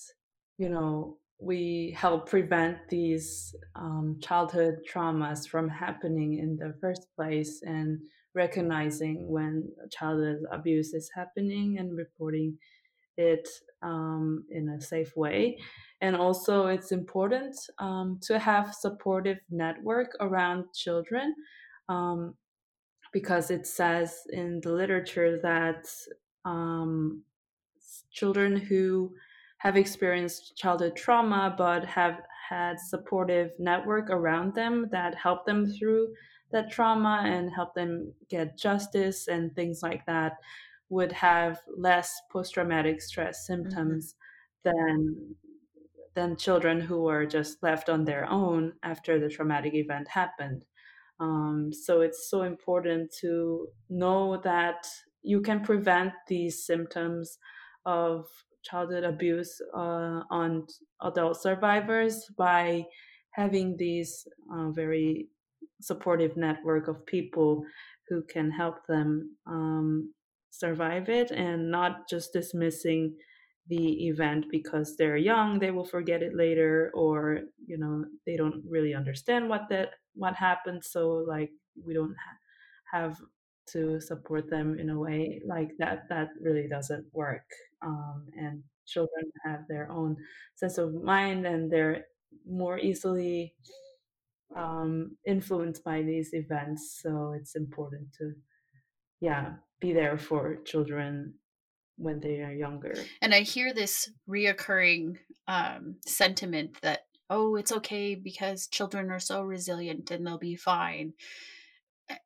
you know we help prevent these um, childhood traumas from happening in the first place and recognizing when childhood abuse is happening and reporting it um, in a safe way. And also it's important um, to have supportive network around children um, because it says in the literature that um, children who have experienced childhood trauma but have had supportive network around them that help them through that trauma and help them get justice and things like that would have less post-traumatic stress mm-hmm. symptoms mm-hmm. than than children who were just left on their own after the traumatic event happened um, so it's so important to know that you can prevent these symptoms of childhood abuse uh, on adult survivors by having these uh, very supportive network of people who can help them um, survive it and not just dismissing the event because they're young they will forget it later or you know they don't really understand what that what happened. So like we don't ha- have to support them in a way like that that really doesn't work um, and children have their own sense of mind and they're more easily um, influenced by these events so it's important to yeah be there for children when they are younger.
And i hear this reoccurring um, sentiment that oh it's okay because children are so resilient and they'll be fine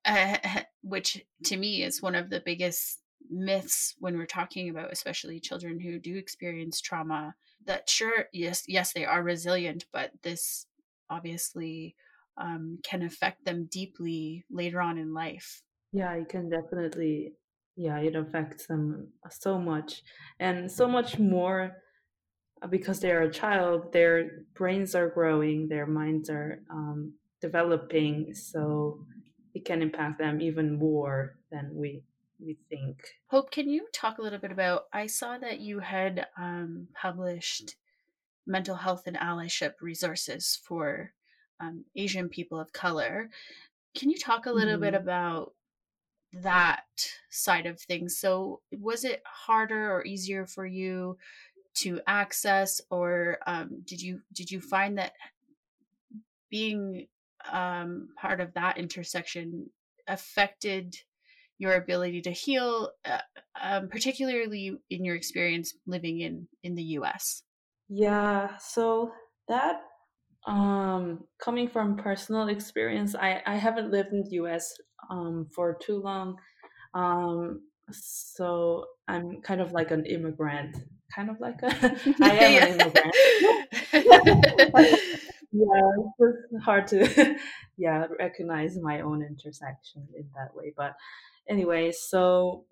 uh, which to me is one of the biggest myths when we're talking about especially children who do experience trauma that sure yes yes they are resilient but this obviously um, can affect them deeply later on in life.
Yeah it can definitely yeah it affects them so much and so much more uh, because they're a child their brains are growing their minds are um, developing so it can impact them even more than we we think.
Hope, can you talk a little bit about? I saw that you had um, published mental health and allyship resources for um, Asian people of color. Can you talk a little mm-hmm. bit about that side of things? So, was it harder or easier for you to access, or um, did you did you find that being um, part of that intersection affected your ability to heal, uh, um, particularly in your experience living in in the U.S.
Yeah, so that um, coming from personal experience, I I haven't lived in the U.S. Um, for too long, um, so I'm kind of like an immigrant, kind of like a I am an immigrant. yeah, it's hard to yeah recognize my own intersection in that way, but anyway, so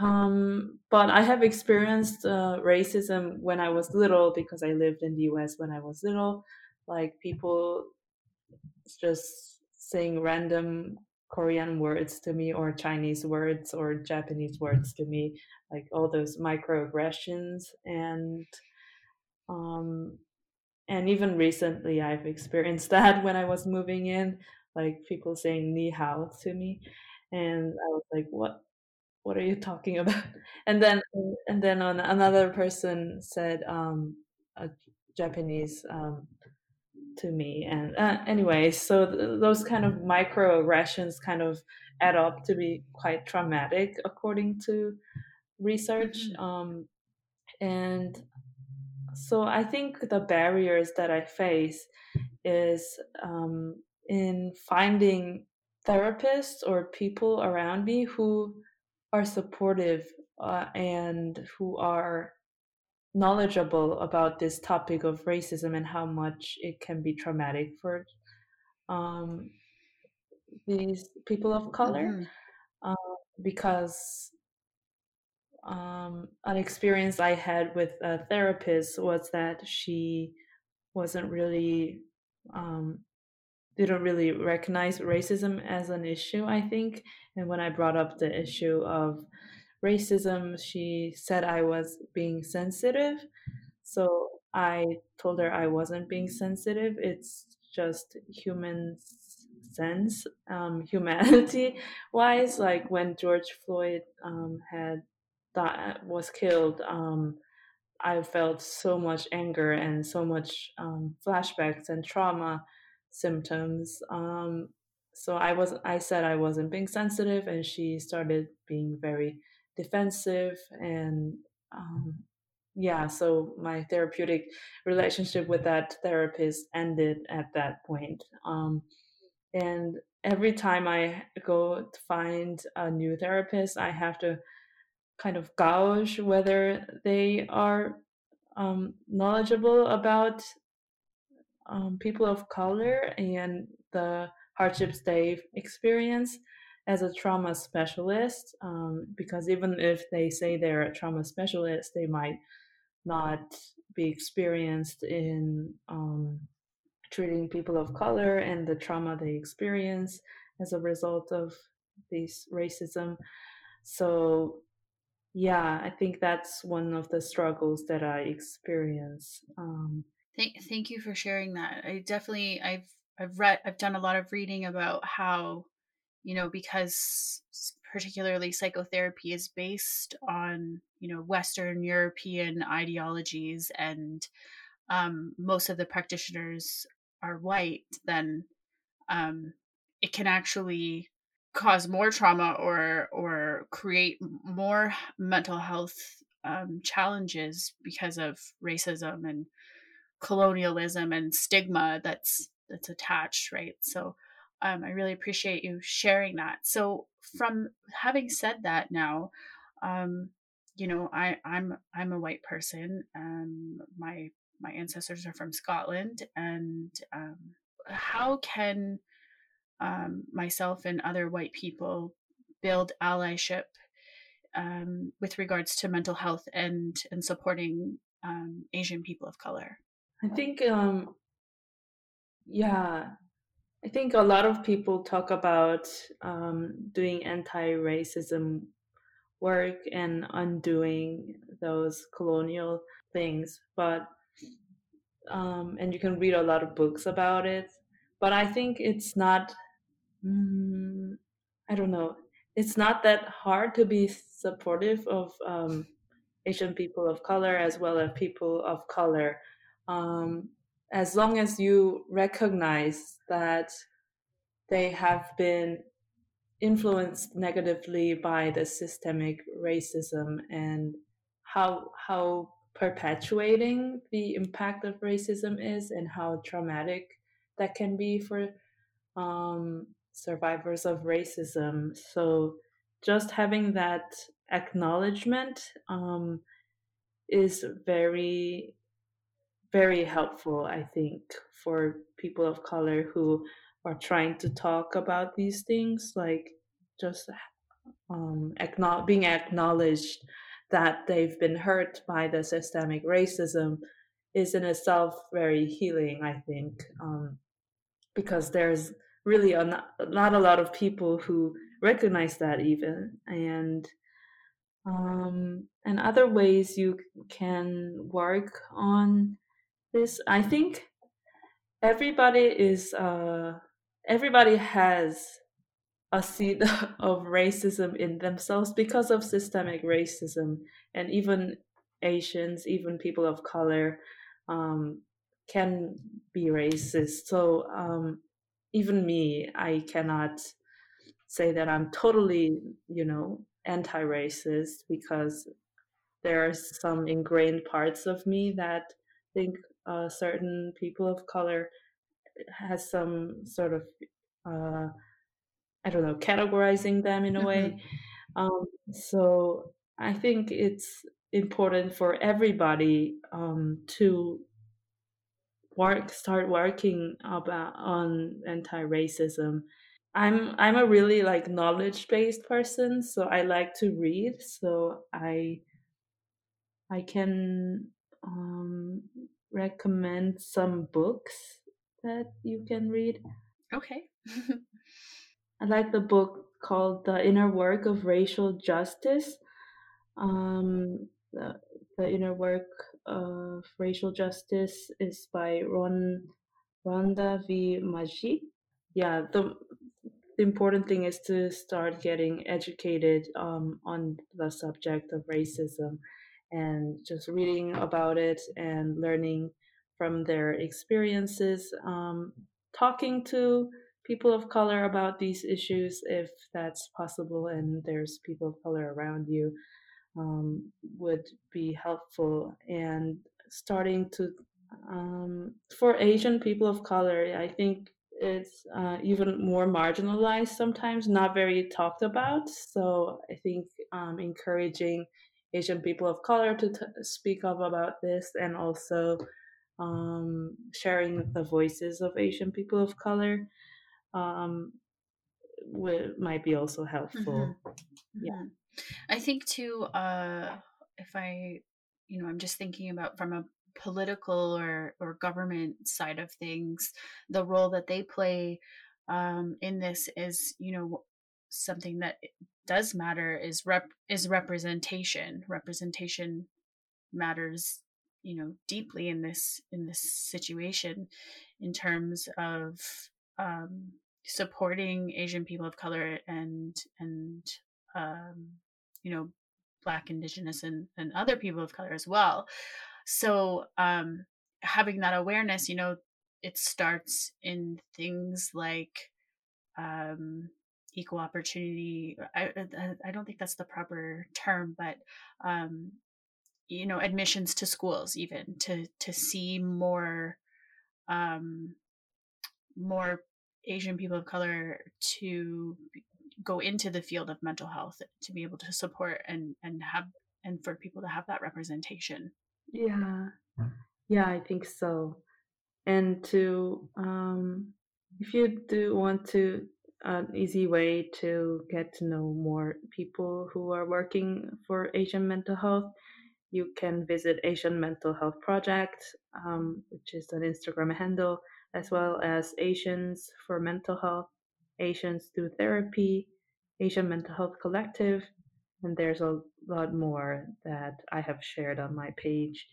um, but I have experienced uh, racism when I was little because I lived in the US when I was little. Like people just saying random Korean words to me or Chinese words or Japanese words to me, like all those microaggressions and um and even recently I've experienced that when I was moving in, like people saying ni hao to me and I was like, "What? What are you talking about?" And then and then on another person said um, a Japanese um, to me, and uh, anyway, so th- those kind of microaggressions kind of add up to be quite traumatic, according to research. Mm-hmm. Um, and so I think the barriers that I face is um, in finding therapists or people around me who are supportive uh, and who are knowledgeable about this topic of racism and how much it can be traumatic for um, these people of color mm-hmm. uh, because um, an experience I had with a therapist was that she wasn't really um, don't really recognize racism as an issue, I think. And when I brought up the issue of racism, she said I was being sensitive. So I told her I wasn't being sensitive. It's just human sense, um, humanity wise. Like when George Floyd um, had that was killed, um, I felt so much anger and so much um, flashbacks and trauma symptoms. Um, so I was I said I wasn't being sensitive, and she started being very defensive and um, yeah, so my therapeutic relationship with that therapist ended at that point. Um, and every time I go to find a new therapist, I have to kind of gauge whether they are um, knowledgeable about um, people of color and the hardships they've experienced as a trauma specialist. Um, because even if they say they're a trauma specialist, they might not be experienced in um, treating people of color and the trauma they experience as a result of this racism. So, yeah, I think that's one of the struggles that I experience. Um,
thank, thank you for sharing that. I definitely, I've, I've read, I've done a lot of reading about how, you know, because particularly psychotherapy is based on, you know, Western European ideologies and um, most of the practitioners are white, then um, it can actually cause more trauma or or create more mental health um, challenges because of racism and colonialism and stigma that's that's attached right? So um, i really appreciate you sharing that. So from having said that now um, you know i i'm i'm a white person um my my ancestors are from Scotland, and um, how can um, myself and other white people build allyship um, with regards to mental health and and supporting um, Asian people of color?
I think, um, yeah, I think a lot of people talk about um, doing anti-racism work and undoing those colonial things, but um, and you can read a lot of books about it. But I think it's not, mm, I don't know, it's not that hard to be supportive of um, Asian people of color as well as people of color, um, as long as you recognize that they have been influenced negatively by the systemic racism and how how perpetuating the impact of racism is and how traumatic that can be for um, survivors of racism. So, just having that acknowledgement um, is very, very helpful, I think, for people of color who are trying to talk about these things, like just um, acknowledge, being acknowledged that they've been hurt by the systemic racism is in itself very healing, I think, um, because there's really a not, not, a lot of people who recognize that even, and um, and other ways you can work on this. I think everybody is uh, everybody has a seed of racism in themselves because of systemic racism and even asians even people of color um, can be racist so um, even me i cannot say that i'm totally you know anti-racist because there are some ingrained parts of me that think uh, certain people of color has some sort of uh, I don't know, categorizing them in a mm-hmm. way. Um, so I think it's important for everybody um, to work, start working about on anti-racism. I'm I'm a really like knowledge-based person, so I like to read. So I I can um, recommend some books that you can read.
Okay.
I like the book called The Inner Work of Racial Justice. Um, the, the Inner Work of Racial Justice is by Ron Rhonda V. Magee. Yeah, the, the important thing is to start getting educated um, on the subject of racism and just reading about it and learning from their experiences, um, talking to people of color about these issues if that's possible and there's people of color around you. Um, would be helpful. And starting to, um, for Asian people of color, I think it's uh, even more marginalized sometimes, not very talked about. So I think um, encouraging Asian people of color to t- speak up about this and also um, sharing the voices of Asian people of color um, w- might be also helpful.
Mm-hmm. Yeah. I think too, uh, if I, you know, I'm just thinking about from a political or, or government side of things, the role that they play um, in this is, you know, something that does matter is rep is representation. Representation matters, you know, deeply in this in this situation, in terms of um, supporting Asian people of color and and um, you know black indigenous and, and other people of color as well. So um, having that awareness you know it starts in things like um, equal opportunity I, I don't think that's the proper term but um, you know admissions to schools even to to see more um, more asian people of color to go into the field of mental health to be able to support and and have and for people to have that representation.
Yeah. Yeah i think so. And to um if you do want to an easy way to get to know more people who are working for asian mental health you can visit asian mental health project um, which is an instagram handle as well as asians for mental health asians Through therapy Asian Mental Health Collective, and there's a lot more that I have shared on my page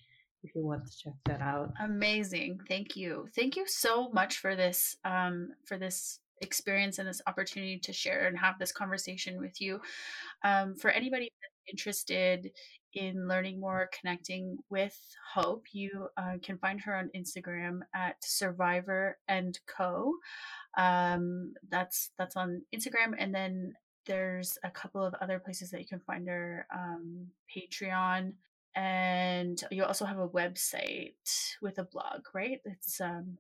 if you want to check that out.
Amazing. Thank you. Thank you so much for this um, for this experience and this opportunity to share and have this conversation with you. Um, for anybody interested in learning more, connecting with Hope, you uh, can find her on Instagram at Survivor and Co. Um, that's that's on Instagram, and then there's a couple of other places that you can find her um, Patreon. And you also have a website with a blog, right? It's um,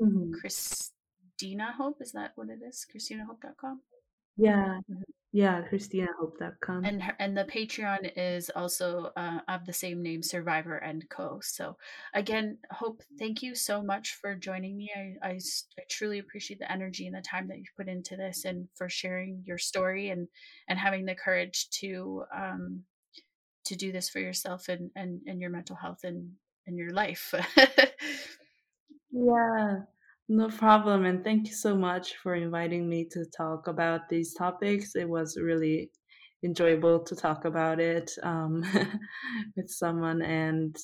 mm-hmm. Christina Hope. Is that what it is? ChristinaHope.com?
Yeah. Mm-hmm. Yeah, ChristinaHope.com.
And her, and the Patreon is also uh, of the same name, Survivor and Co. So again, Hope, thank you so much for joining me. I, I, I truly appreciate the energy and the time that you've put into this, and for sharing your story and and having the courage to um to do this for yourself and and and your mental health and and your life.
yeah. No problem. And thank you so much for inviting me to talk about these topics. It was really enjoyable to talk about it um, with someone and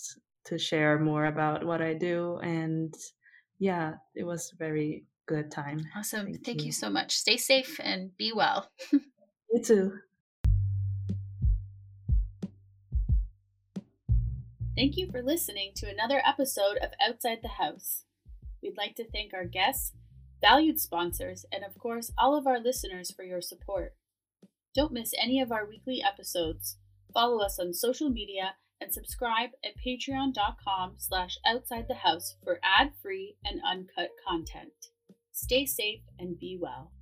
to share more about what I do. And yeah, it was a very good time.
Awesome. Thank, thank you. you so much. Stay safe and be well.
you too.
Thank you for listening to another episode of Outside the House. We'd like to thank our guests, valued sponsors, and of course, all of our listeners for your support. Don't miss any of our weekly episodes. Follow us on social media and subscribe at patreon.com slash outside the house for ad-free and uncut content. Stay safe and be well.